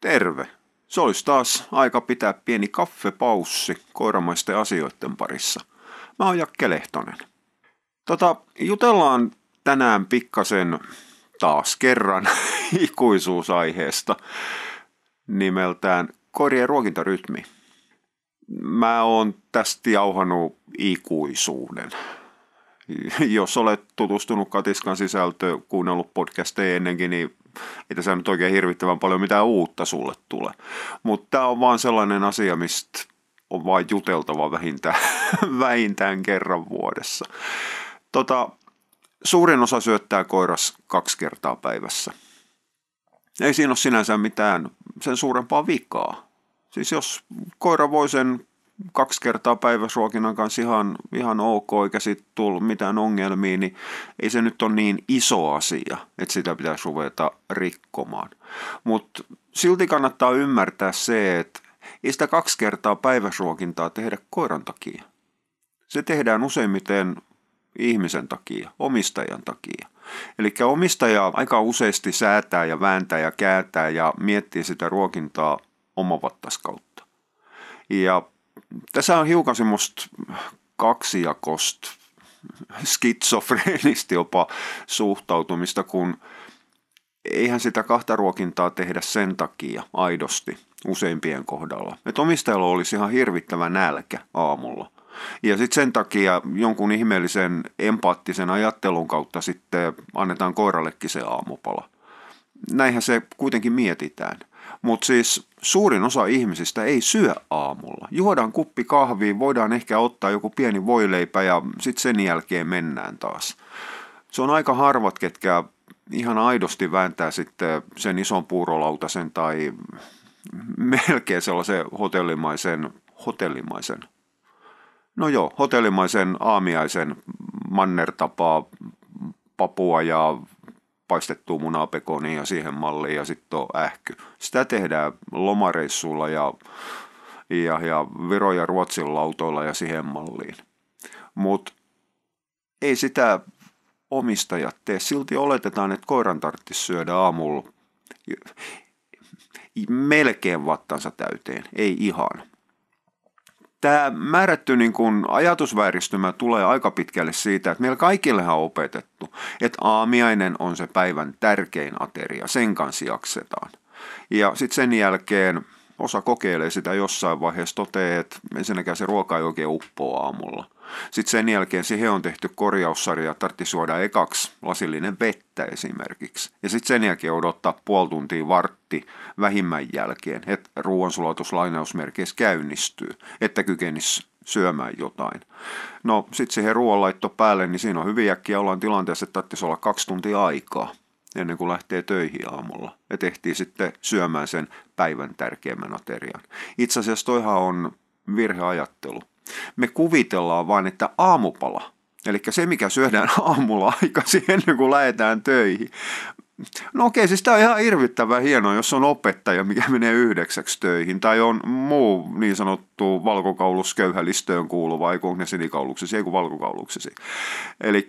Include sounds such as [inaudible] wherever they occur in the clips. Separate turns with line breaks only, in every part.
Terve. Se olisi taas aika pitää pieni kaffepaussi koiramaisten asioiden parissa. Mä oon Jakke Lehtonen. Tota, jutellaan tänään pikkasen taas kerran [laughs] ikuisuusaiheesta nimeltään koirien ruokintarytmi. Mä oon tästä jauhanut ikuisuuden. Jos olet tutustunut Katiskan sisältöön, kuunnellut podcasteja ennenkin, niin ei tässä nyt oikein hirvittävän paljon mitään uutta sulle tule. Mutta tämä on vaan sellainen asia, mistä on vain juteltava vähintään, [laughs] vähintään kerran vuodessa. Tota, suurin osa syöttää koiras kaksi kertaa päivässä. Ei siinä ole sinänsä mitään sen suurempaa vikaa. Siis jos koira voi sen kaksi kertaa päivässä ruokinnan kanssa ihan, ihan ok, eikä sitten tullut mitään ongelmia, niin ei se nyt ole niin iso asia, että sitä pitäisi ruveta rikkomaan. Mutta silti kannattaa ymmärtää se, että ei sitä kaksi kertaa päiväsruokintaa tehdä koiran takia. Se tehdään useimmiten ihmisen takia, omistajan takia. Eli omistaja aika useasti säätää ja vääntää ja kääntää ja miettii sitä ruokintaa omavattas kautta. Ja tässä on hiukan semmoista kaksijakosta, skitsofreenisti jopa suhtautumista, kun eihän sitä kahta ruokintaa tehdä sen takia aidosti useimpien kohdalla. Että omistajalla olisi ihan hirvittävä nälkä aamulla. Ja sitten sen takia jonkun ihmeellisen empaattisen ajattelun kautta sitten annetaan koirallekin se aamupala. Näinhän se kuitenkin mietitään. Mutta siis suurin osa ihmisistä ei syö aamulla. Juodaan kuppi kahvia, voidaan ehkä ottaa joku pieni voileipä ja sitten sen jälkeen mennään taas. Se on aika harvat, ketkä ihan aidosti vääntää sitten sen ison puurolautasen tai melkein sellaisen hotellimaisen, hotellimaisen, no joo, hotellimaisen aamiaisen mannertapaa papua ja paistettua ja siihen malliin ja sitten on ähky. Sitä tehdään lomareissulla ja, ja, ja Viro- ja Ruotsin lautoilla ja siihen malliin. Mutta ei sitä omistajat tee. Silti oletetaan, että koiran tarvitsisi syödä aamulla melkein vattansa täyteen, ei ihan tämä määrätty niin kun ajatusvääristymä tulee aika pitkälle siitä, että meillä kaikillehan on opetettu, että aamiainen on se päivän tärkein ateria, sen kanssa jaksetaan. Ja sitten sen jälkeen osa kokeilee sitä jossain vaiheessa, toteaa, että ensinnäkään se ruoka ei oikein uppoa aamulla – sitten sen jälkeen siihen on tehty korjaussarja, tartti suoda ekaksi lasillinen vettä esimerkiksi. Ja sitten sen jälkeen odottaa puoli tuntia vartti vähimmän jälkeen, että ruoansulatus lainausmerkeissä käynnistyy, että kykenisi syömään jotain. No sitten siihen ruoanlaitto päälle, niin siinä on hyvin äkkiä ollaan tilanteessa, että tarvitsisi olla kaksi tuntia aikaa ennen kuin lähtee töihin aamulla. Ja tehtiin sitten syömään sen päivän tärkeimmän aterian. Itse asiassa toihan on virheajattelu me kuvitellaan vain, että aamupala, eli se mikä syödään [laughs] aamulla aikaisin ennen kuin lähdetään töihin. No okei, siis tämä on ihan hirvittävän hienoa, jos on opettaja, mikä [laughs] menee yhdeksäksi töihin, tai on muu niin sanottu valkokaulusköyhälistöön kuuluva, ei kun ne sinikauluksesi, ei kun valkokauluksesi. Eli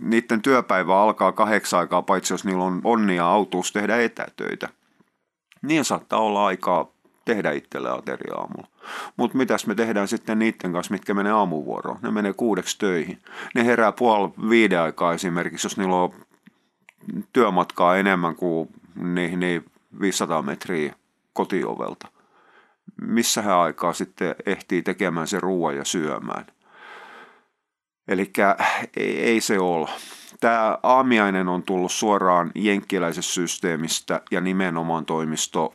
niiden työpäivä alkaa kahdeksan aikaa, paitsi jos niillä on onnia autuus tehdä etätöitä. Niin saattaa olla aikaa tehdä itselle ateria aamulla. Mutta mitäs me tehdään sitten niiden kanssa, mitkä menee aamuvuoroon? Ne menee kuudeksi töihin. Ne herää puoli viiden aikaa esimerkiksi, jos niillä on työmatkaa enemmän kuin niin, niin 500 metriä kotiovelta. Missä hän aikaa sitten ehtii tekemään se ruoan ja syömään? Eli ei, ei se ole. Tämä aamiainen on tullut suoraan jenkkiläisestä systeemistä ja nimenomaan toimisto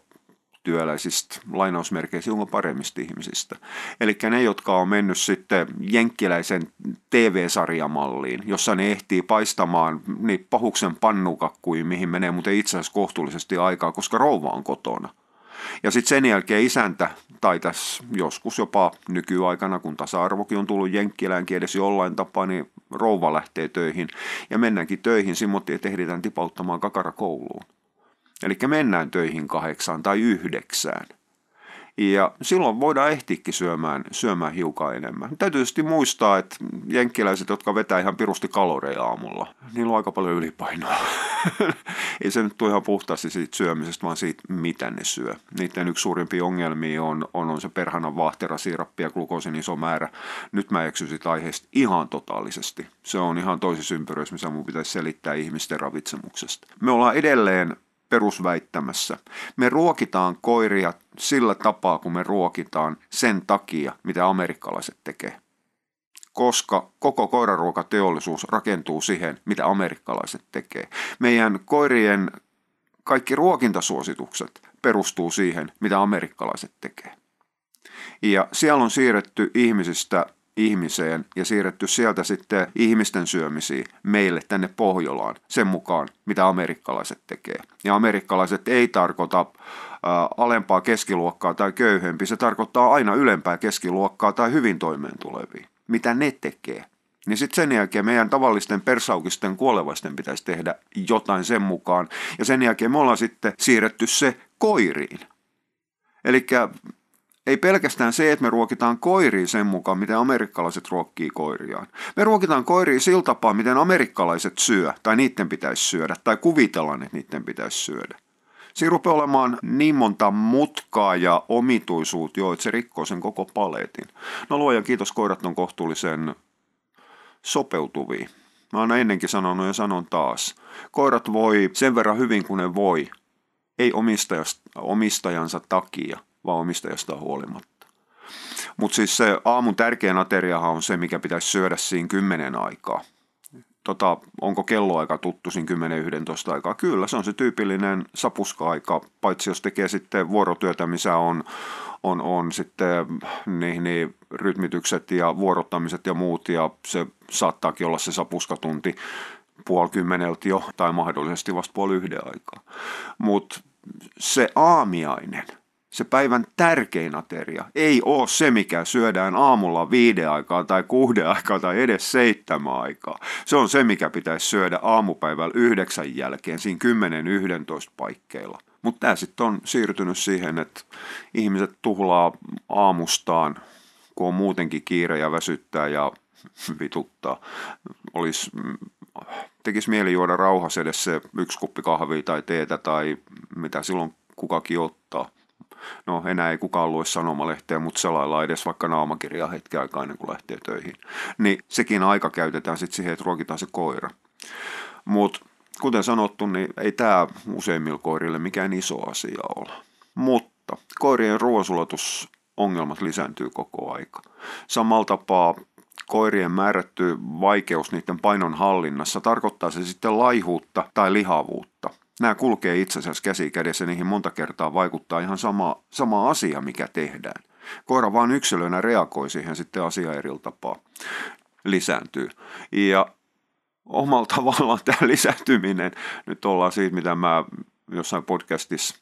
työläisistä, lainausmerkeissä jonka paremmista ihmisistä. Eli ne, jotka on mennyt sitten jenkkiläisen TV-sarjamalliin, jossa ne ehtii paistamaan niin pahuksen pannukakkuihin, mihin menee muuten itse asiassa kohtuullisesti aikaa, koska rouva on kotona. Ja sitten sen jälkeen isäntä, tai tässä joskus jopa nykyaikana, kun tasa-arvokin on tullut jenkkiläänkin edes jollain tapaa, niin rouva lähtee töihin. Ja mennäänkin töihin, simmotti, että ehditään tipauttamaan kakara kouluun. Eli mennään töihin kahdeksaan tai yhdeksään. Ja silloin voidaan ehtiäkin syömään, syömään hiukan enemmän. Täytyy tietysti muistaa, että jenkkiläiset, jotka vetää ihan pirusti kaloreja aamulla, niillä on aika paljon ylipainoa. [laughs] Ei se nyt tule ihan puhtaasti siitä syömisestä, vaan siitä, mitä ne syö. Niiden yksi suurimpia ongelmia on, on, on se perhana vaahtera, siirappi ja glukoosin iso määrä. Nyt mä eksyn siitä aiheesta ihan totaalisesti. Se on ihan toisessa ympyröissä, missä mun pitäisi selittää ihmisten ravitsemuksesta. Me ollaan edelleen perusväittämässä. Me ruokitaan koiria sillä tapaa, kun me ruokitaan sen takia, mitä amerikkalaiset tekee. Koska koko koiraruokateollisuus rakentuu siihen, mitä amerikkalaiset tekee. Meidän koirien kaikki ruokintasuositukset perustuu siihen, mitä amerikkalaiset tekee. Ja siellä on siirretty ihmisistä ihmiseen ja siirretty sieltä sitten ihmisten syömisiin meille tänne Pohjolaan sen mukaan, mitä amerikkalaiset tekee. Ja amerikkalaiset ei tarkoita äh, alempaa keskiluokkaa tai köyhempi, se tarkoittaa aina ylempää keskiluokkaa tai hyvin toimeen tulevia. Mitä ne tekee? Niin sitten sen jälkeen meidän tavallisten persaukisten kuolevaisten pitäisi tehdä jotain sen mukaan. Ja sen jälkeen me ollaan sitten siirretty se koiriin. Eli ei pelkästään se, että me ruokitaan koiria sen mukaan, miten amerikkalaiset ruokkii koiriaan. Me ruokitaan koiria sillä tapaa, miten amerikkalaiset syö, tai niiden pitäisi syödä, tai kuvitellaan, että niiden pitäisi syödä. Siinä rupeaa olemaan niin monta mutkaa ja omituisuutta jo, että se rikkoo sen koko paletin. No luojan kiitos, koirat on kohtuullisen sopeutuvia. Mä oon ennenkin sanonut ja sanon taas. Koirat voi sen verran hyvin kuin ne voi, ei omistajansa takia – vaan omistajasta huolimatta. Mutta siis se aamun tärkein ateriahan on se, mikä pitäisi syödä siinä kymmenen aikaa. Tota, onko kelloaika tuttu siinä 10-11 aikaa? Kyllä, se on se tyypillinen sapuska-aika, paitsi jos tekee sitten vuorotyötä, missä on, on, on sitten niin, niin, rytmitykset ja vuorottamiset ja muut, ja se saattaakin olla se sapuskatunti puoli kymmeneltä jo, tai mahdollisesti vasta puoli yhden aikaa. Mutta se aamiainen – se päivän tärkein ateria ei ole se, mikä syödään aamulla viiden aikaa tai kuuden aikaa tai edes seitsemän aikaa. Se on se, mikä pitäisi syödä aamupäivällä yhdeksän jälkeen siinä 10-11 paikkeilla. Mutta tämä sitten on siirtynyt siihen, että ihmiset tuhlaa aamustaan, kun on muutenkin kiire ja väsyttää ja vituttaa. Olisi tekisi mieli juoda rauhassa edes se yksi kuppi kahvia tai teetä tai mitä silloin kukakin ottaa no enää ei kukaan lue sanomalehteä, mutta selaillaan edes vaikka naamakirjaa hetken aikaa ennen kuin lähtee töihin. Niin sekin aika käytetään sitten siihen, että ruokitaan se koira. Mutta kuten sanottu, niin ei tämä useimmilla koirille mikään iso asia ole. Mutta koirien ruoansulatusongelmat lisääntyy koko aika. Samalla tapaa koirien määrätty vaikeus niiden painon hallinnassa tarkoittaa se sitten laihuutta tai lihavuutta nämä kulkee itse asiassa käsi kädessä, niihin monta kertaa vaikuttaa ihan sama, sama asia, mikä tehdään. Koira vaan yksilönä reagoi siihen sitten asia eri tapaa lisääntyy. Ja omalla [laughs] tavallaan tämä lisääntyminen, nyt ollaan siitä, mitä mä jossain podcastissa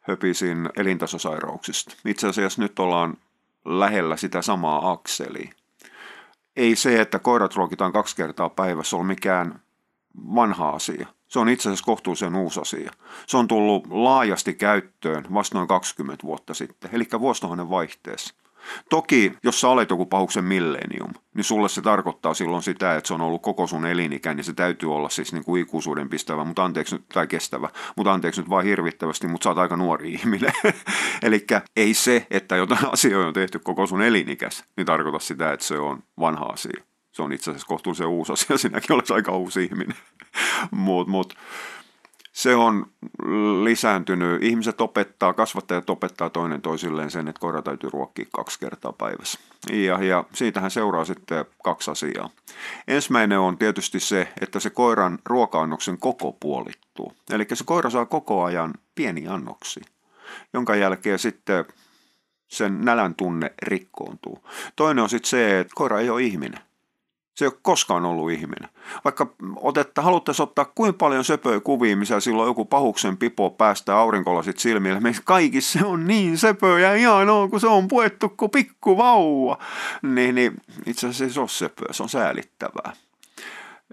höpisin elintasosairauksista. Itse asiassa nyt ollaan lähellä sitä samaa akselia. Ei se, että koirat ruokitaan kaksi kertaa päivässä ole mikään vanha asia. Se on itse asiassa kohtuullisen uusi asia. Se on tullut laajasti käyttöön vasta noin 20 vuotta sitten, eli vuosituhannen vaihteessa. Toki, jos sä olet joku pahuksen millennium, niin sulle se tarkoittaa silloin sitä, että se on ollut koko sun elinikä, niin se täytyy olla siis niin kuin ikuisuuden pistävä, mutta anteeksi nyt, tai kestävä, mutta anteeksi nyt vaan hirvittävästi, mutta sä oot aika nuori [laughs] ihminen. Eli ei se, että jotain [laughs] asioita on tehty koko sun elinikäs, niin tarkoita sitä, että se on vanha asia se on itse asiassa kohtuullisen uusi asia, [laughs] sinäkin olisi aika uusi ihminen. [laughs] Mutta mut, se on lisääntynyt. Ihmiset opettaa, kasvattajat opettaa toinen toisilleen sen, että koira täytyy ruokkia kaksi kertaa päivässä. Ja, ja siitähän seuraa sitten kaksi asiaa. Ensimmäinen on tietysti se, että se koiran ruoka-annoksen koko puolittuu. Eli se koira saa koko ajan pieni annoksi, jonka jälkeen sitten sen nälän tunne rikkoontuu. Toinen on sitten se, että koira ei ole ihminen. Se ei ole koskaan ollut ihminen. Vaikka otetta, haluttaisiin ottaa kuinka paljon söpöä kuvia, missä silloin joku pahuksen pipo päästä aurinkolasit silmille. Meissä kaikissa se on niin söpöä ja ihanaa, kun se on puettu kuin pikku vauva. Niin, niin itse asiassa se on söpöä, se on säälittävää.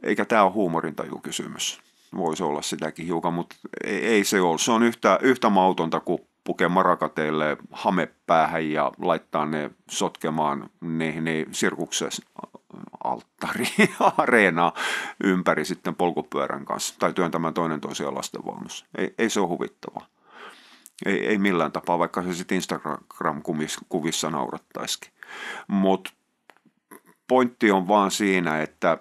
Eikä tämä ole huumorintaju kysymys. Voisi olla sitäkin hiukan, mutta ei, ei se ole. Se on yhtä, yhtä mautonta kuin pukee marakateille hamepäähän ja laittaa ne sotkemaan niihin niin sirkuksen alttari [laughs] areenaa ympäri sitten polkupyörän kanssa tai työntämään toinen toisiaan lastenvaunussa. Ei, ei se ole huvittavaa. Ei, ei millään tapaa, vaikka se sitten Instagram-kuvissa naurattaisikin. Mutta pointti on vaan siinä, että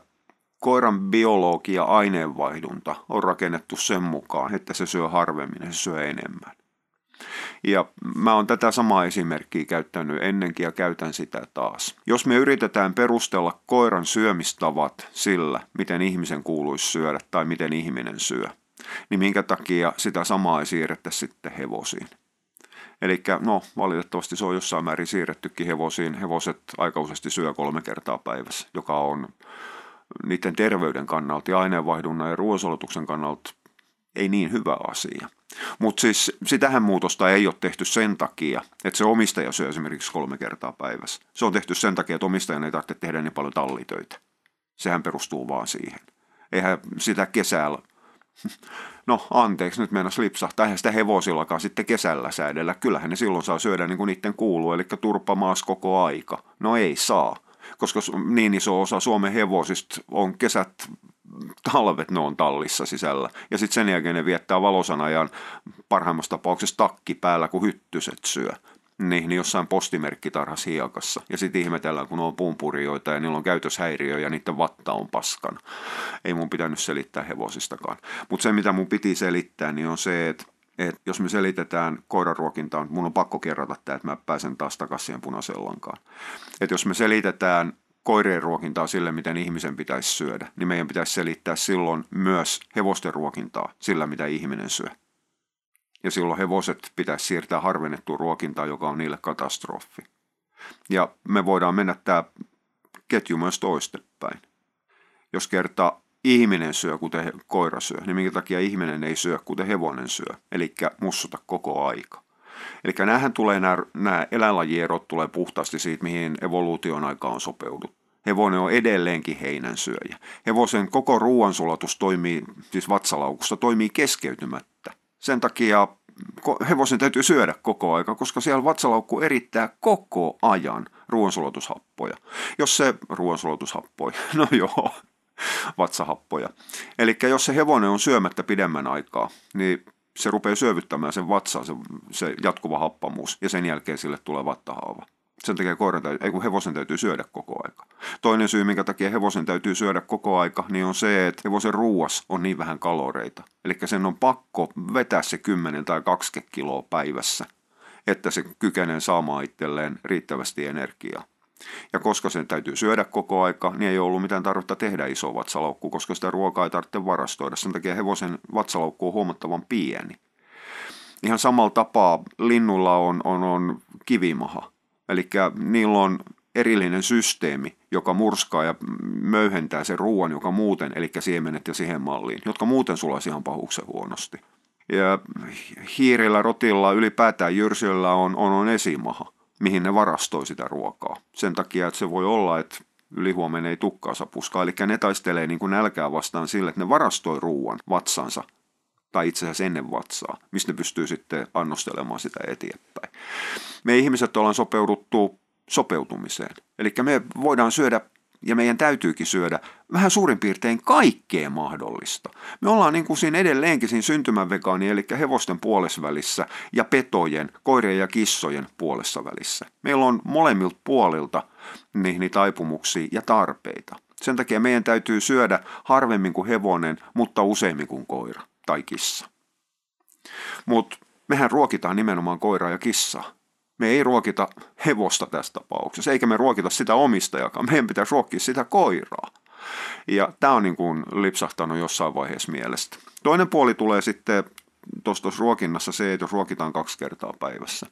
koiran biologia aineenvaihdunta on rakennettu sen mukaan, että se syö harvemmin ja se syö enemmän. Ja mä oon tätä samaa esimerkkiä käyttänyt ennenkin ja käytän sitä taas. Jos me yritetään perustella koiran syömistavat sillä, miten ihmisen kuuluisi syödä tai miten ihminen syö, niin minkä takia sitä samaa ei siirretä sitten hevosiin. Eli no valitettavasti se on jossain määrin siirrettykin hevosiin. Hevoset aika syö kolme kertaa päivässä, joka on niiden terveyden kannalta ja aineenvaihdunnan ja ruoansulatuksen kannalta ei niin hyvä asia. Mutta siis sitähän muutosta ei ole tehty sen takia, että se omistaja syö esimerkiksi kolme kertaa päivässä. Se on tehty sen takia, että omistajan ei tarvitse tehdä niin paljon tallitöitä. Sehän perustuu vaan siihen. Eihän sitä kesällä, [laughs] no anteeksi nyt mennä lipsahtaa, eihän sitä hevosillakaan sitten kesällä säädellä. Kyllähän ne silloin saa syödä niin kuin niiden kuuluu, eli turppamaas koko aika. No ei saa koska niin iso osa Suomen hevosista on kesät talvet ne on tallissa sisällä. Ja sitten sen jälkeen ne viettää valosan ajan parhaimmassa tapauksessa takki päällä, kun hyttyset syö. Niin, niin jossain postimerkkitarhassa hiekassa. Ja sitten ihmetellään, kun on pumpurioita ja niillä on käytöshäiriö ja niiden vatta on paskan. Ei mun pitänyt selittää hevosistakaan. Mutta se, mitä mun piti selittää, niin on se, että et jos me selitetään koiraruokintaan, mun on pakko kerrata tämä, että mä pääsen taas takaisin siihen punaiseen lankaan. Että jos me selitetään koirien ruokintaa sille, miten ihmisen pitäisi syödä, niin meidän pitäisi selittää silloin myös hevosten ruokintaa sillä, mitä ihminen syö. Ja silloin hevoset pitäisi siirtää harvennettuun ruokintaan, joka on niille katastrofi. Ja me voidaan mennä tämä ketju myös toistepäin. Jos kerta ihminen syö, kuten koira syö, niin minkä takia ihminen ei syö, kuten hevonen syö, eli mussuta koko aika. Eli näähän tulee, nämä, nämä eläinlajierot tulee puhtaasti siitä, mihin evoluution aika on sopeuduttu. Hevonen on edelleenkin heinänsyöjä. Hevosen koko ruoansulatus toimii, siis vatsalaukusta, toimii keskeytymättä. Sen takia hevosen täytyy syödä koko aika, koska siellä vatsalaukku erittää koko ajan ruoansulatushappoja. Jos se ruoansulatushappoja, [laughs] no joo, vatsahappoja. Eli jos se hevonen on syömättä pidemmän aikaa, niin se rupeaa syövyttämään sen vatsaan, se, se jatkuva happamuus, ja sen jälkeen sille tulee vattahaava. Sen takia koiran täytyy, ei kun hevosen täytyy syödä koko aika. Toinen syy, minkä takia hevosen täytyy syödä koko aika, niin on se, että hevosen ruuas on niin vähän kaloreita. Eli sen on pakko vetää se 10 tai 20 kiloa päivässä, että se kykenee saamaan itselleen riittävästi energiaa. Ja koska sen täytyy syödä koko aika, niin ei ollut mitään tarvetta tehdä iso vatsalaukku, koska sitä ruokaa ei tarvitse varastoida. Sen takia hevosen vatsalaukku on huomattavan pieni. Ihan samalla tapaa linnulla on, on, on kivimaha. Eli niillä on erillinen systeemi, joka murskaa ja möyhentää sen ruoan, joka muuten, eli siemenet ja siihen malliin, jotka muuten sulaisi ihan pahuksen huonosti. Ja hiirillä, rotilla, ylipäätään jyrsillä on, on, on esimaha mihin ne varastoi sitä ruokaa. Sen takia, että se voi olla, että ylihuomenna ei tukkaansa puskaa. Eli ne taistelee niin kuin nälkää vastaan sille, että ne varastoi ruoan vatsansa tai itse asiassa ennen vatsaa, mistä ne pystyy sitten annostelemaan sitä eteenpäin. Me ihmiset ollaan sopeuduttu sopeutumiseen. Eli me voidaan syödä ja meidän täytyykin syödä vähän suurin piirtein kaikkea mahdollista. Me ollaan niin kuin siinä edelleenkin siinä syntymävegaani, eli hevosten puolesvälissä ja petojen, koirien ja kissojen puolessa välissä. Meillä on molemmilta puolilta niihin taipumuksia ja tarpeita. Sen takia meidän täytyy syödä harvemmin kuin hevonen, mutta useimmin kuin koira tai kissa. Mutta mehän ruokitaan nimenomaan koiraa ja kissaa. Me ei ruokita hevosta tässä tapauksessa, eikä me ruokita sitä omistajakaan. Meidän pitäisi ruokkia sitä koiraa. Ja tämä on niin kuin lipsahtanut jossain vaiheessa mielestä. Toinen puoli tulee sitten tuossa ruokinnassa se, että jos ruokitaan kaksi kertaa päivässä,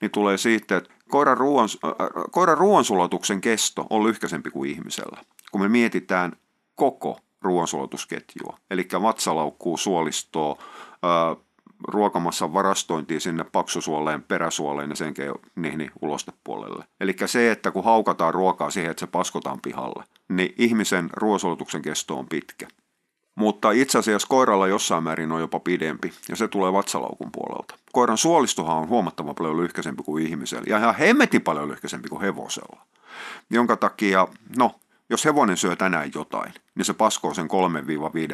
niin tulee siitä, että koiran, ruoan, äh, koiran ruoansulatuksen kesto on lyhkäisempi kuin ihmisellä. Kun me mietitään koko ruoansulatusketjua, eli vatsalaukkuu, suolistoa, äh, ruokamassa varastointiin sinne paksusuoleen, peräsuoleen ja sen niihin ulostepuolelle. Eli se, että kun haukataan ruokaa siihen, että se paskotaan pihalle, niin ihmisen ruoansulatuksen kesto on pitkä. mutta itse asiassa koiralla jossain määrin on jopa pidempi, ja se tulee vatsalaukun puolelta. Koiran suolistohan on huomattavan paljon lyhkäisempi kuin ihmisellä, ja ihan hemmetin paljon lyhkäisempi kuin hevosella. Jonka takia, no, jos hevonen syö tänään jotain, niin se paskoo sen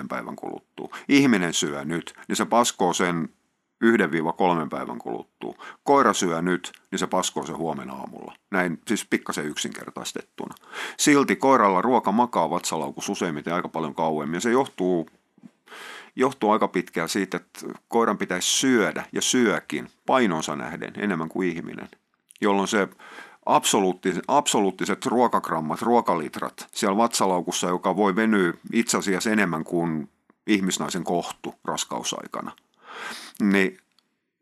3-5 päivän kuluttua. Ihminen syö nyt, niin se paskoo sen 1-3 päivän kuluttua. Koira syö nyt, niin se paskoo se huomenna aamulla. Näin siis pikkasen yksinkertaistettuna. Silti koiralla ruoka makaa vatsalaukussa useimmiten aika paljon kauemmin. Ja se johtuu, johtuu aika pitkään siitä, että koiran pitäisi syödä ja syökin painonsa nähden enemmän kuin ihminen. Jolloin se absoluuttiset, absoluuttiset ruokagrammat, ruokalitrat siellä vatsalaukussa, joka voi venyä itse asiassa enemmän kuin ihmisnaisen kohtu raskausaikana – niin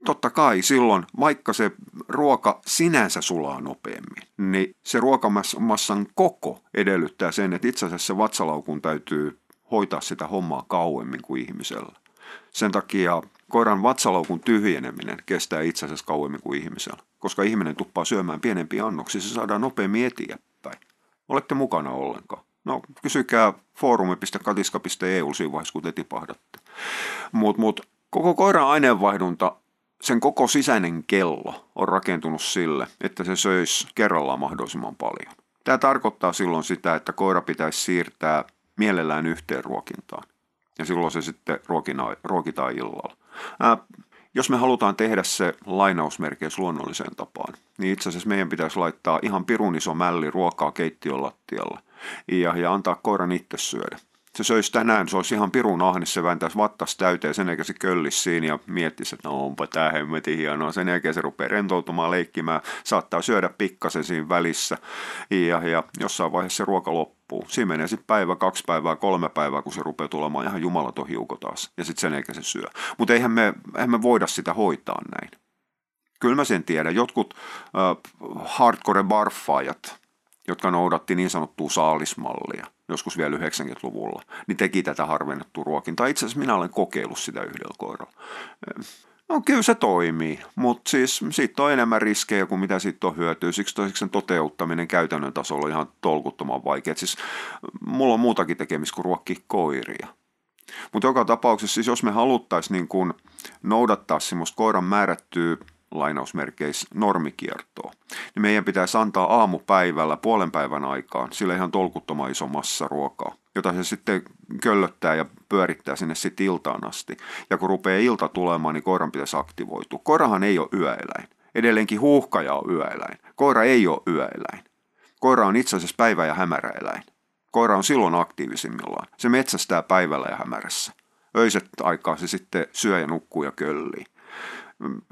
totta kai silloin, vaikka se ruoka sinänsä sulaa nopeammin, niin se ruokamassan koko edellyttää sen, että itse asiassa se vatsalaukun täytyy hoitaa sitä hommaa kauemmin kuin ihmisellä. Sen takia koiran vatsalaukun tyhjeneminen kestää itse asiassa kauemmin kuin ihmisellä, koska ihminen tuppaa syömään pienempiä annoksia, se saadaan nopeammin eteenpäin. Olette mukana ollenkaan? No kysykää foorumi.katiska.eu siinä vaiheessa, kun te tipahdatte. Mutta mut, Koko koiran aineenvaihdunta, sen koko sisäinen kello on rakentunut sille, että se söisi kerrallaan mahdollisimman paljon. Tämä tarkoittaa silloin sitä, että koira pitäisi siirtää mielellään yhteen ruokintaan. Ja silloin se sitten ruokitaan illalla. Ää, jos me halutaan tehdä se lainausmerkeissä luonnolliseen tapaan, niin itse asiassa meidän pitäisi laittaa ihan pirun iso mälli ruokaa keittiön lattialle ja, ja antaa koiran itse syödä se söisi tänään, se olisi ihan pirun ahnis, se vääntäisi vattas täyteen, sen jälkeen se köllisi siinä ja miettisi, että no onpa tämä hemmetin hienoa. Sen jälkeen se rupeaa rentoutumaan, leikkimään, saattaa syödä pikkasen siinä välissä ja, ja jossain vaiheessa se ruoka loppuu. Siinä menee sitten päivä, kaksi päivää, kolme päivää, kun se rupeaa tulemaan ihan jumalaton hiuko taas ja sitten sen jälkeen se syö. Mutta eihän me, eihän me voida sitä hoitaa näin. Kyllä mä sen tiedän. Jotkut äh, hardcore barfaajat, jotka noudatti niin sanottua saalismallia – joskus vielä 90-luvulla, niin teki tätä harvennettua ruokintaa. Itse asiassa minä olen kokeillut sitä yhdellä koiralla. No kyllä se toimii, mutta siis siitä on enemmän riskejä kuin mitä siitä on hyötyä. Siksi sen toteuttaminen käytännön tasolla on ihan tolkuttoman vaikea. Siis mulla on muutakin tekemistä kuin ruokki koiria. Mutta joka tapauksessa, siis jos me haluttaisiin niin noudattaa semmoista koiran määrättyä lainausmerkeissä normikiertoa, niin meidän pitäisi antaa aamupäivällä puolen päivän aikaan sille ihan tolkuttoman iso massa ruokaa, jota se sitten köllöttää ja pyörittää sinne sitten iltaan asti. Ja kun rupeaa ilta tulemaan, niin koiran pitäisi aktivoitua. Koirahan ei ole yöeläin. Edelleenkin huuhkaja on yöeläin. Koira ei ole yöeläin. Koira on itse asiassa päivä- ja hämäräeläin. Koira on silloin aktiivisimmillaan. Se metsästää päivällä ja hämärässä. Öiset aikaa se sitten syö ja nukkuu ja köllii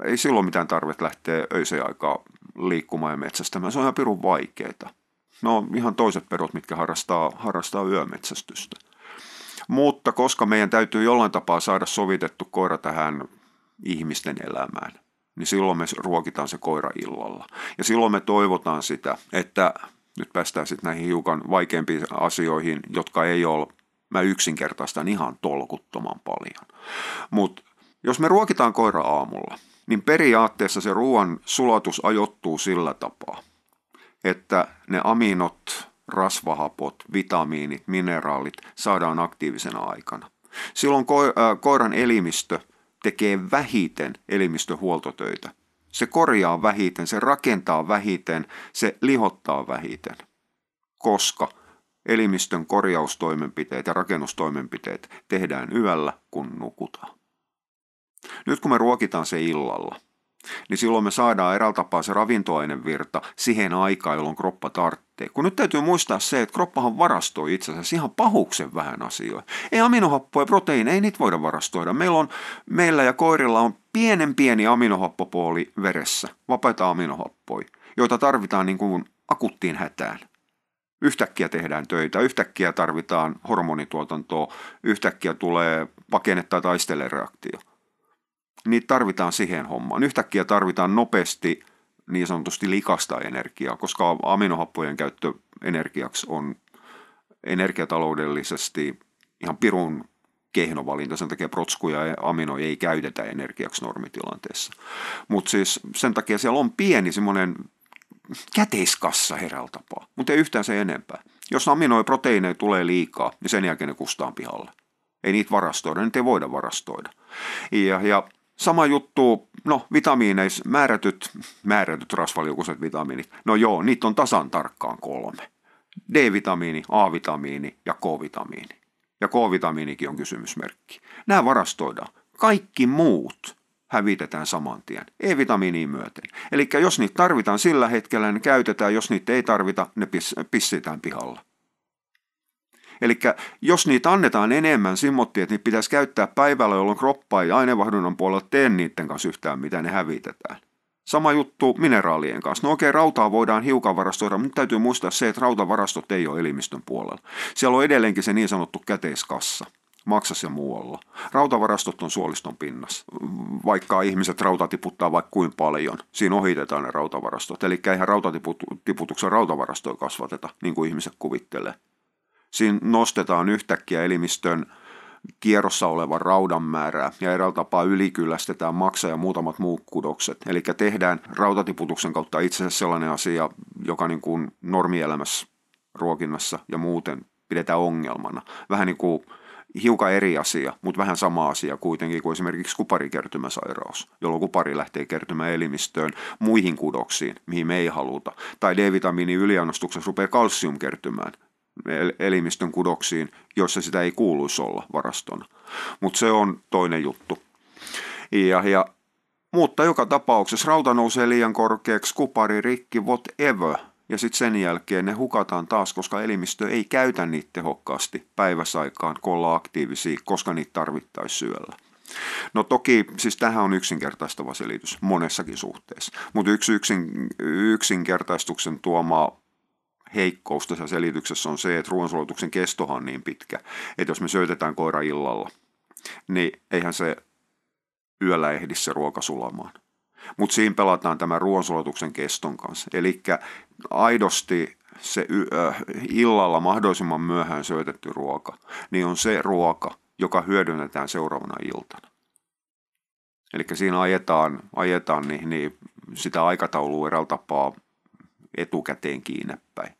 ei silloin mitään tarvetta lähteä öiseen aikaa liikkumaan ja metsästämään. Se on ihan pirun vaikeaa. No ihan toiset pedot, mitkä harrastaa, harrastaa yömetsästystä. Mutta koska meidän täytyy jollain tapaa saada sovitettu koira tähän ihmisten elämään, niin silloin me ruokitaan se koira illalla. Ja silloin me toivotaan sitä, että nyt päästään sitten näihin hiukan vaikeampiin asioihin, jotka ei ole, mä yksinkertaistan ihan tolkuttoman paljon. Mutta jos me ruokitaan koira aamulla, niin periaatteessa se ruoan sulatus ajoittuu sillä tapaa, että ne aminot, rasvahapot, vitamiinit, mineraalit saadaan aktiivisena aikana. Silloin koiran elimistö tekee vähiten elimistöhuoltotöitä. Se korjaa vähiten, se rakentaa vähiten, se lihottaa vähiten, koska elimistön korjaustoimenpiteet ja rakennustoimenpiteet tehdään yöllä, kun nukutaan. Nyt kun me ruokitaan se illalla, niin silloin me saadaan eräällä tapaa se ravintoainevirta siihen aikaan, jolloin kroppa tarvitsee. Kun nyt täytyy muistaa se, että kroppahan varastoi itse asiassa ihan pahuksen vähän asioita. Ei aminohappoja, proteiineja, ei niitä voida varastoida. Meillä, on, meillä ja koirilla on pienen pieni aminohappopooli veressä, vapaita aminohappoja, joita tarvitaan niin kuin akuttiin hätään. Yhtäkkiä tehdään töitä, yhtäkkiä tarvitaan hormonituotantoa, yhtäkkiä tulee pakene- tai taistelereaktio – niitä tarvitaan siihen hommaan. Yhtäkkiä tarvitaan nopeasti niin sanotusti likasta energiaa, koska aminohappojen käyttö energiaksi on energiataloudellisesti ihan pirun kehnovalinta, sen takia protskuja ja aminoja ei käytetä energiaksi normitilanteessa. Mutta siis sen takia siellä on pieni semmoinen käteiskassa heräällä mutta ei yhtään se enempää. Jos aminoja proteiineja tulee liikaa, niin sen jälkeen ne kustaan pihalle. Ei niitä varastoida, niitä ei voida varastoida. Ja, ja sama juttu, no vitamiineissa määrätyt, määrätyt rasvaliukuiset vitamiinit, no joo, niitä on tasan tarkkaan kolme. D-vitamiini, A-vitamiini ja K-vitamiini. Ja K-vitamiinikin on kysymysmerkki. Nämä varastoidaan. Kaikki muut hävitetään saman tien, E-vitamiiniin myöten. Eli jos niitä tarvitaan sillä hetkellä, ne käytetään, jos niitä ei tarvita, ne pissitään pihalla. Eli jos niitä annetaan enemmän, simmottiin, että niitä pitäisi käyttää päivällä, jolloin kroppa ei ainevahdunnan puolella tee niiden kanssa yhtään, mitä ne hävitetään. Sama juttu mineraalien kanssa. No okei, okay, rautaa voidaan hiukan varastoida, mutta täytyy muistaa se, että rautavarastot ei ole elimistön puolella. Siellä on edelleenkin se niin sanottu käteiskassa maksas ja muualla. Rautavarastot on suoliston pinnassa. Vaikka ihmiset rauta tiputtaa vaikka kuin paljon, siinä ohitetaan ne rautavarastot. Eli eihän rautatiputuksen rautavarastoja kasvateta, niin kuin ihmiset kuvittelee. Siinä nostetaan yhtäkkiä elimistön kierrossa olevan raudan määrää ja eräällä tapaa ylikyllästetään maksa ja muutamat muut kudokset. Eli tehdään rautatiputuksen kautta itse asiassa sellainen asia, joka niin kuin normielämässä, ruokinnassa ja muuten pidetään ongelmana. Vähän niin kuin hiukan eri asia, mutta vähän sama asia kuitenkin kuin esimerkiksi kuparikertymäsairaus, jolloin kupari lähtee kertymään elimistöön muihin kudoksiin, mihin me ei haluta. Tai D-vitamiini yliannostuksessa rupeaa kalsium kertymään elimistön kudoksiin, joissa sitä ei kuuluisi olla varastona. Mutta se on toinen juttu. Ja, ja, mutta joka tapauksessa rauta nousee liian korkeaksi, kupari rikki, whatever – ja sitten sen jälkeen ne hukataan taas, koska elimistö ei käytä niitä tehokkaasti päiväsaikaan, kun ollaan aktiivisia, koska niitä tarvittaisiin syöllä. No toki, siis tähän on yksinkertaistava selitys monessakin suhteessa, mutta yksi yksin, yksinkertaistuksen tuoma heikkous tässä selityksessä on se, että ruoansulatuksen kestohan on niin pitkä, että jos me syötetään koira illalla, niin eihän se yöllä ehdi se ruoka sulamaan. Mutta siinä pelataan tämän ruoansulatuksen keston kanssa. Eli aidosti se illalla mahdollisimman myöhään syötetty ruoka, niin on se ruoka, joka hyödynnetään seuraavana iltana. Eli siinä ajetaan, ajetaan niin, niin sitä aikataulua eräällä tapaa etukäteen kiinni päin.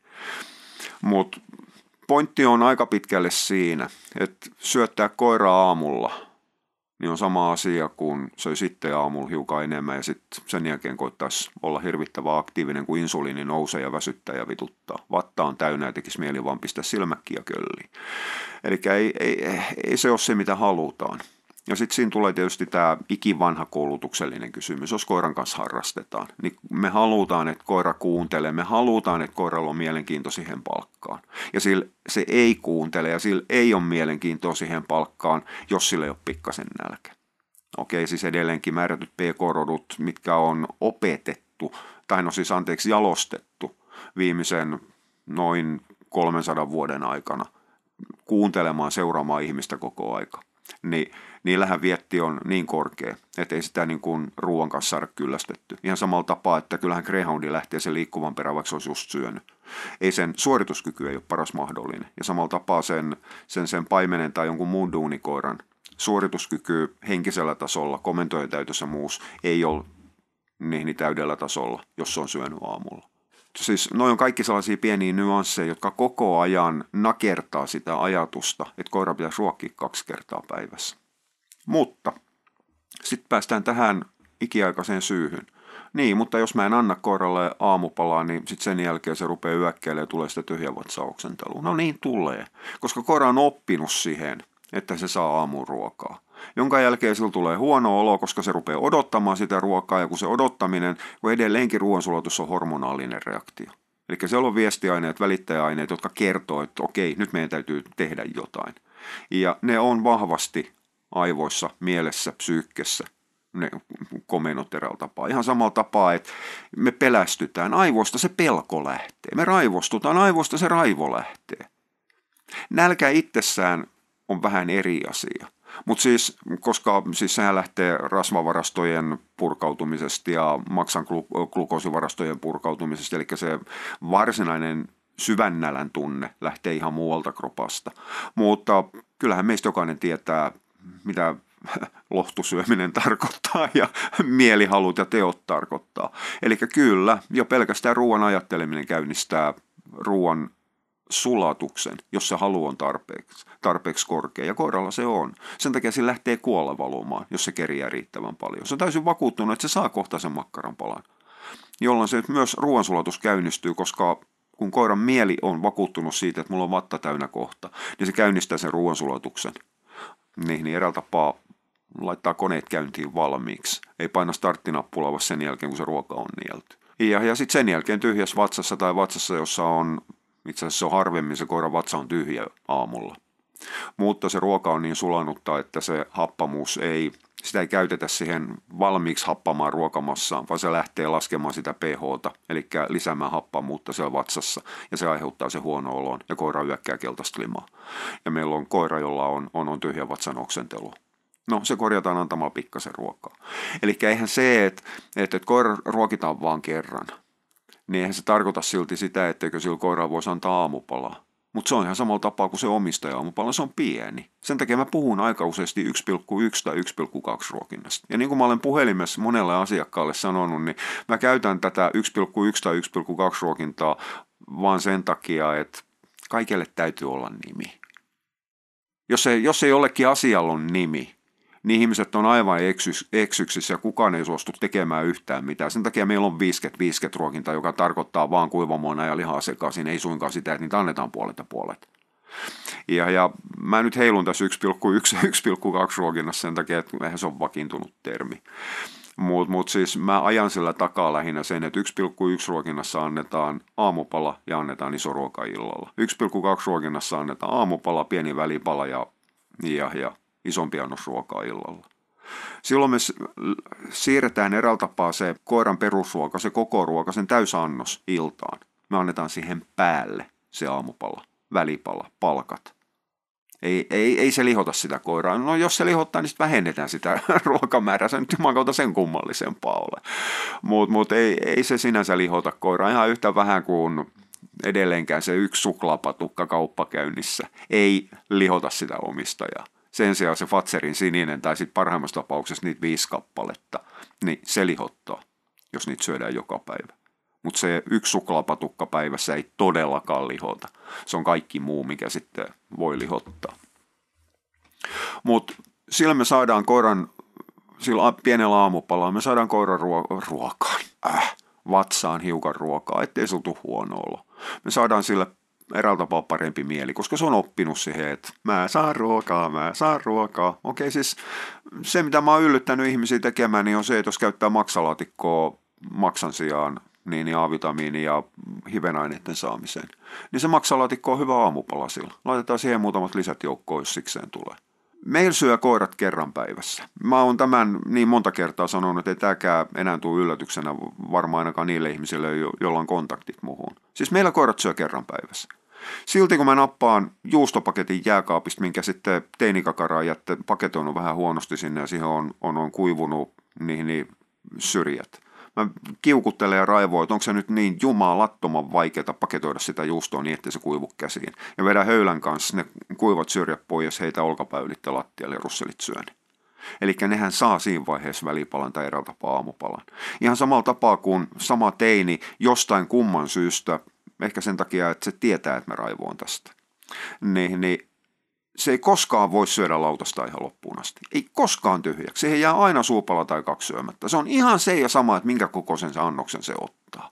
Mutta pointti on aika pitkälle siinä, että syöttää koiraa aamulla – niin on sama asia kuin söi sitten aamulla hiukan enemmän ja sitten sen jälkeen koittaisi olla hirvittävän aktiivinen, kun insuliini nousee ja väsyttää ja vituttaa. Vatta on täynnä ja tekisi mieli vaan pistää silmäkkiä kölliin. Eli ei, ei, ei se ole se, mitä halutaan. Ja sitten siinä tulee tietysti tämä ikivanha koulutuksellinen kysymys, jos koiran kanssa harrastetaan. Niin me halutaan, että koira kuuntelee, me halutaan, että koiralla on mielenkiinto siihen palkkaan. Ja sillä se ei kuuntele ja sillä ei ole mielenkiintoa siihen palkkaan, jos sillä ei ole pikkasen nälkä. Okei, siis edelleenkin määrätyt pk-rodut, mitkä on opetettu, tai no siis anteeksi jalostettu viimeisen noin 300 vuoden aikana kuuntelemaan, seuraamaan ihmistä koko aika. Niin niillähän vietti on niin korkea, että ei sitä niin kuin ruoan kanssa saada kyllästetty. Ihan samalla tapaa, että kyllähän Greyhoundi lähtee sen liikkuvan perään, vaikka se olisi just syönyt. Ei sen suorituskyky ei ole paras mahdollinen. Ja samalla tapaa sen, sen, sen paimenen tai jonkun muun duunikoiran suorituskyky henkisellä tasolla, komentojen täytössä muus, ei ole niin täydellä tasolla, jos se on syönyt aamulla. Siis noin on kaikki sellaisia pieniä nyansseja, jotka koko ajan nakertaa sitä ajatusta, että koira pitäisi ruokkia kaksi kertaa päivässä. Mutta sitten päästään tähän ikiaikaiseen syyhyn. Niin, mutta jos mä en anna koiralle aamupalaa, niin sitten sen jälkeen se rupeaa yökkäilemään ja tulee sitä tyhjävatsauksentelua. No niin tulee, koska koira on oppinut siihen, että se saa aamuruokaa. Jonka jälkeen sillä tulee huono olo, koska se rupeaa odottamaan sitä ruokaa, ja kun se odottaminen, kun edelleenkin ruoansulatus on hormonaalinen reaktio. Eli siellä on viestiaineet, välittäjäaineet, jotka kertoo, että okei, nyt meidän täytyy tehdä jotain. Ja ne on vahvasti aivoissa, mielessä, psyykkessä ne komennot eräällä tapaa. Ihan samalla tapaa, että me pelästytään. Aivoista se pelko lähtee. Me raivostutaan. Aivoista se raivo lähtee. Nälkä itsessään on vähän eri asia. Mutta siis, koska siis sehän lähtee rasvavarastojen purkautumisesta ja maksan glukoosivarastojen purkautumisesta, eli se varsinainen syvännälän tunne lähtee ihan muualta kropasta. Mutta kyllähän meistä jokainen tietää mitä [laughs] lohtusyöminen tarkoittaa ja [laughs] mielihalut ja teot tarkoittaa. Eli kyllä, jo pelkästään ruoan ajatteleminen käynnistää ruoan sulatuksen, jos se halu on tarpeeksi, tarpeeksi korkea. Ja koiralla se on. Sen takia se lähtee kuolla valumaan, jos se keriää riittävän paljon. Se on täysin vakuuttunut, että se saa kohta sen makkaran palan. Jolloin se myös ruoansulatus käynnistyy, koska kun koiran mieli on vakuuttunut siitä, että mulla on vatta täynnä kohta, niin se käynnistää sen ruoansulatuksen. Niin, niin eräällä tapaa laittaa koneet käyntiin valmiiksi. Ei paina starttinappulaa sen jälkeen, kun se ruoka on nielty. Ja, ja sitten sen jälkeen tyhjässä vatsassa tai vatsassa, jossa on, itse asiassa se on harvemmin, se koiran vatsa on tyhjä aamulla. Mutta se ruoka on niin sulanutta, että se happamuus ei, sitä ei käytetä siihen valmiiksi happamaan ruokamassaan, vaan se lähtee laskemaan sitä pH, eli lisäämään happamuutta siellä vatsassa, ja se aiheuttaa se huono olon, ja koira yökkää keltaista limaa. Ja meillä on koira, jolla on, on, on tyhjä vatsan oksentelu. No se korjataan antamalla pikkasen ruokaa. Eli eihän se, että, että, että koira ruokitaan vaan kerran, niin eihän se tarkoita silti sitä, etteikö sillä koiralla voisi antaa aamupalaa. Mutta se on ihan samalla tapaa kuin se omistaja aamupala, se on pieni. Sen takia mä puhun aika useasti 1,1 tai 1,2 ruokinnasta. Ja niin kuin mä olen puhelimessa monelle asiakkaalle sanonut, niin mä käytän tätä 1,1 tai 1,2 ruokintaa vaan sen takia, että kaikille täytyy olla nimi. Jos ei, jos ei jollekin asialla on nimi, niin ihmiset on aivan eksys, eksyksissä ja kukaan ei suostu tekemään yhtään mitään. Sen takia meillä on 50-50 ruokinta, joka tarkoittaa vaan kuivamuona ja lihaa sekaisin, ei suinkaan sitä, että niitä annetaan puolet ja puolet. Ja, ja mä nyt heilun tässä 1,1 1,2 [laughs] ruokinnassa sen takia, että eihän se on vakiintunut termi. Mutta mut siis mä ajan sillä takaa lähinnä sen, että 1,1 ruokinnassa annetaan aamupala ja annetaan iso ruoka illalla. 1,2 ruokinnassa annetaan aamupala, pieni välipala ja, ja, ja isompi annos ruokaa illalla. Silloin me siirretään eräältä tapaa se koiran perusruoka, se koko ruoka, sen täysannos iltaan. Me annetaan siihen päälle se aamupala, välipala, palkat. Ei, ei, ei se lihota sitä koiraa. No jos se lihottaa, niin sitten vähennetään sitä [laughs] ruokamäärää. Se nyt kautta sen kummallisempaa ole. Mutta mut ei, ei se sinänsä lihota koiraa ihan yhtä vähän kuin edelleenkään se yksi suklaapatukka kauppakäynnissä. Ei lihota sitä omistajaa. Sen sijaan se Fatserin sininen tai sitten parhaimmassa tapauksessa niitä viisi kappaletta, niin se lihottaa, jos niitä syödään joka päivä. Mutta se yksi suklaapatukka päivässä ei todellakaan lihota. Se on kaikki muu, mikä sitten voi lihottaa. Mutta sillä me saadaan koiran, sillä pienellä aamupalalla me saadaan koiran ruo- ruokaan, äh, vatsaan hiukan ruokaa, ettei se tule huono olo. Me saadaan sille eräällä tapaa parempi mieli, koska se on oppinut siihen, että mä saan ruokaa, mä saan ruokaa. Okei, siis se mitä mä oon yllyttänyt ihmisiä tekemään, niin on se, että jos käyttää maksalaatikkoa maksan sijaan, niin, niin A-vitamiini ja hivenaineiden saamiseen, niin se maksalaatikko on hyvä aamupala sillä. Laitetaan siihen muutamat lisät joukkoon, jos sikseen tulee. Meillä syö koirat kerran päivässä. Mä oon tämän niin monta kertaa sanonut, että ei tämäkään enää tule yllätyksenä varmaan ainakaan niille ihmisille, joilla on kontaktit muuhun. Siis meillä koirat syö kerran päivässä. Silti kun mä nappaan juustopaketin jääkaapista, minkä sitten teinikakaraa jätte paketoinut vähän huonosti sinne ja siihen on, on, on kuivunut niihin niin syrjät. Mä kiukuttelen ja raivoin, että onko se nyt niin jumalattoman vaikeaa paketoida sitä juustoa niin, että se kuivu käsiin. Ja vedän höylän kanssa ne kuivat syrjät pois, heitä olkapäylitte lattialle ja russelit syön. Eli nehän saa siinä vaiheessa välipalan tai eräältä aamupalan. Ihan samalla tapaa kuin sama teini jostain kumman syystä ehkä sen takia, että se tietää, että mä raivoon tästä. Niin, niin se ei koskaan voi syödä lautasta ihan loppuun asti. Ei koskaan tyhjäksi. Siihen jää aina suupala tai kaksi syömättä. Se on ihan se ja sama, että minkä kokoisen se annoksen se ottaa.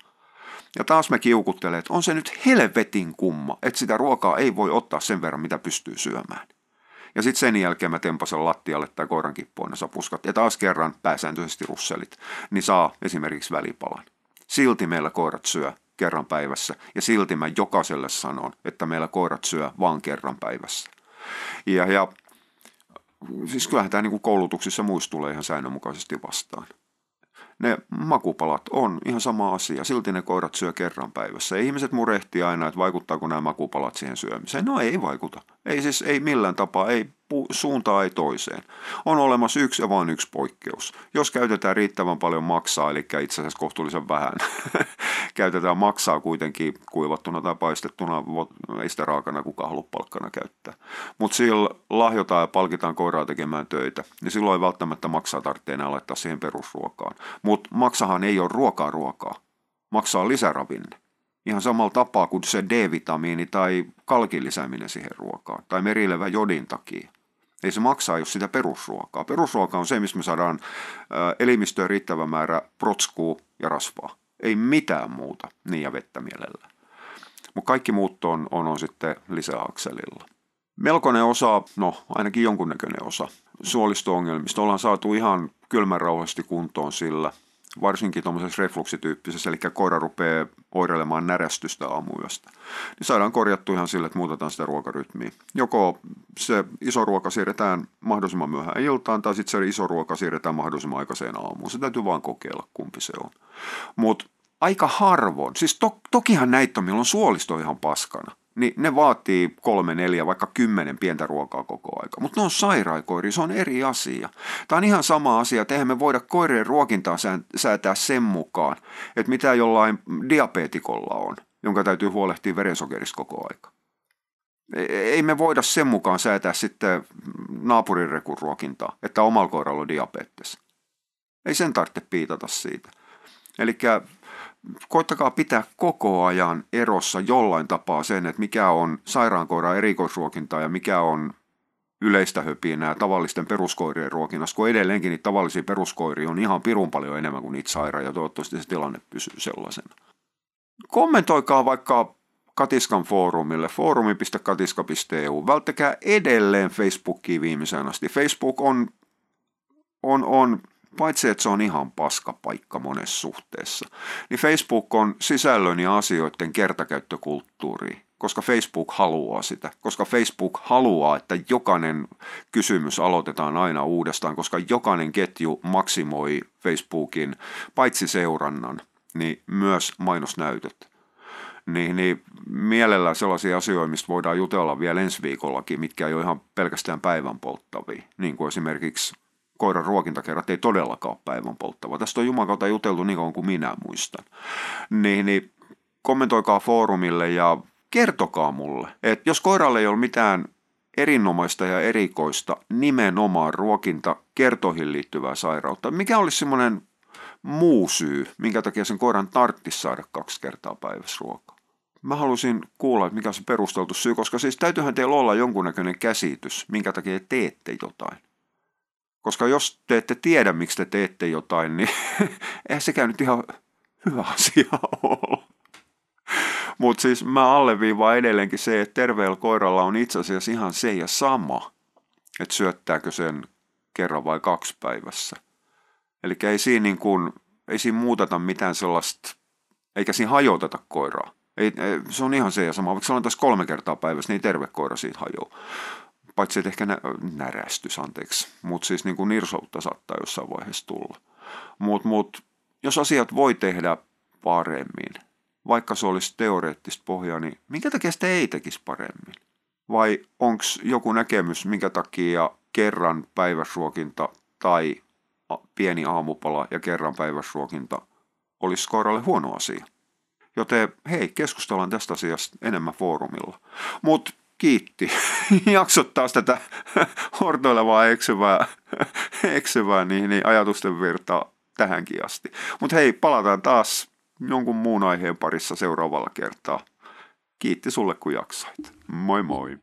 Ja taas me kiukuttelee, että on se nyt helvetin kumma, että sitä ruokaa ei voi ottaa sen verran, mitä pystyy syömään. Ja sitten sen jälkeen mä tempasen lattialle tai koiran kippuun ne sapuskat. Ja taas kerran pääsääntöisesti russelit, niin saa esimerkiksi välipalan. Silti meillä koirat syö kerran päivässä. Ja silti mä jokaiselle sanon, että meillä koirat syö vain kerran päivässä. Ja, ja siis kyllähän tämä niin koulutuksissa muista tulee ihan säännönmukaisesti vastaan. Ne makupalat on ihan sama asia, silti ne koirat syö kerran päivässä. Ihmiset murehtii aina, että vaikuttaako nämä makupalat siihen syömiseen. No ei vaikuta. Ei siis ei millään tapaa, ei suuntaa ei toiseen. On olemassa yksi ja vain yksi poikkeus. Jos käytetään riittävän paljon maksaa, eli itse asiassa kohtuullisen vähän, [laughs] käytetään maksaa kuitenkin kuivattuna tai paistettuna, ei sitä raakana kukaan halua palkkana käyttää. Mutta sillä lahjotaan ja palkitaan koiraa tekemään töitä, niin silloin ei välttämättä maksaa tarvitse enää laittaa siihen perusruokaan. Mutta maksahan ei ole ruokaa ruokaa. Maksaa lisäravinne. Ihan samalla tapaa kuin se D-vitamiini tai kalkin lisääminen siihen ruokaan tai merilevä jodin takia. Ei se maksaa, jos sitä perusruokaa. Perusruoka on se, missä me saadaan elimistöön riittävä määrä protskuu ja rasvaa. Ei mitään muuta, niin ja vettä mielellä. Mutta kaikki muut on, on, on sitten lisäakselilla. Melkoinen osa, no ainakin jonkunnäköinen osa suolisto-ongelmista ollaan saatu ihan kylmän rauhallisesti kuntoon sillä, varsinkin tuommoisessa refluksityyppisessä, eli koira rupeaa oireilemaan närästystä aamuyöstä, niin saadaan korjattu ihan sille, että muutetaan sitä ruokarytmiä. Joko se iso ruoka siirretään mahdollisimman myöhään iltaan, tai sitten se iso ruoka siirretään mahdollisimman aikaiseen aamuun. Se täytyy vaan kokeilla, kumpi se on. Mutta aika harvoin, siis to, tokihan näitä on, milloin suolisto on ihan paskana niin ne vaatii kolme, neljä, vaikka kymmenen pientä ruokaa koko aika. Mutta ne on sairaikoiri, se on eri asia. Tämä on ihan sama asia, että eihän me voida koirien ruokintaa säätää sen mukaan, että mitä jollain diabetikolla on, jonka täytyy huolehtia verensokerista koko aika. E, ei me voida sen mukaan säätää sitten naapurin rekun ruokintaa, että omalla koiralla on diabetes. Ei sen tarvitse piitata siitä. Eli koittakaa pitää koko ajan erossa jollain tapaa sen, että mikä on sairaankoiran erikoisruokinta ja mikä on yleistä höpinää tavallisten peruskoirien ruokinnassa, kun edelleenkin niitä tavallisia peruskoiria on ihan pirun paljon enemmän kuin niitä sairaan ja toivottavasti se tilanne pysyy sellaisena. Kommentoikaa vaikka Katiskan foorumille, foorumi.katiska.eu. Välttäkää edelleen Facebookiin viimeiseen asti. Facebook on, on, on paitsi että se on ihan paska paikka monessa suhteessa, niin Facebook on sisällön ja asioiden kertakäyttökulttuuri, koska Facebook haluaa sitä, koska Facebook haluaa, että jokainen kysymys aloitetaan aina uudestaan, koska jokainen ketju maksimoi Facebookin paitsi seurannan, niin myös mainosnäytöt. Niin, niin mielellään sellaisia asioita, mistä voidaan jutella vielä ensi viikollakin, mitkä ei ole ihan pelkästään päivän polttavia, niin kuin esimerkiksi koiran ruokintakerrat ei todellakaan ole päivän polttava. Tästä on Jumakauta juteltu niin kauan kuin minä muistan. Niin, niin kommentoikaa foorumille ja kertokaa mulle, että jos koiralle ei ole mitään erinomaista ja erikoista nimenomaan ruokinta kertoihin liittyvää sairautta, mikä olisi semmoinen muu syy, minkä takia sen koiran tarttisi saada kaksi kertaa päivässä ruokaa? Mä haluaisin kuulla, että mikä on se perusteltu syy, koska siis täytyyhän teillä olla jonkunnäköinen käsitys, minkä takia teette jotain. Koska jos te ette tiedä, miksi te teette jotain, niin [laughs] eihän sekään nyt ihan hyvä asia ole. Mutta siis mä alleviivaan edelleenkin se, että terveellä koiralla on itse asiassa ihan se ja sama, että syöttääkö sen kerran vai kaksi päivässä. Eli ei siinä, niin kuin, ei siinä muuteta mitään sellaista, eikä siinä hajoteta koiraa. Ei, se on ihan se ja sama, vaikka se on tässä kolme kertaa päivässä, niin terve koira siitä hajoaa paitsi että ehkä nä- närästys, anteeksi, mutta siis niin kuin nirsoutta saattaa jossain vaiheessa tulla. Mutta mut, jos asiat voi tehdä paremmin, vaikka se olisi teoreettista pohjaa, niin minkä takia sitä ei tekisi paremmin? Vai onko joku näkemys, minkä takia kerran päiväsruokinta tai pieni aamupala ja kerran päiväsruokinta olisi koiralle huono asia? Joten hei, keskustellaan tästä asiasta enemmän foorumilla. Mutta kiitti. [laughs] Jaksot taas tätä [laughs] hortoilevaa eksyvää, [laughs] eksyvää niin, niin ajatusten virtaa tähänkin asti. Mutta hei, palataan taas jonkun muun aiheen parissa seuraavalla kertaa. Kiitti sulle kun jaksoit. Moi moi.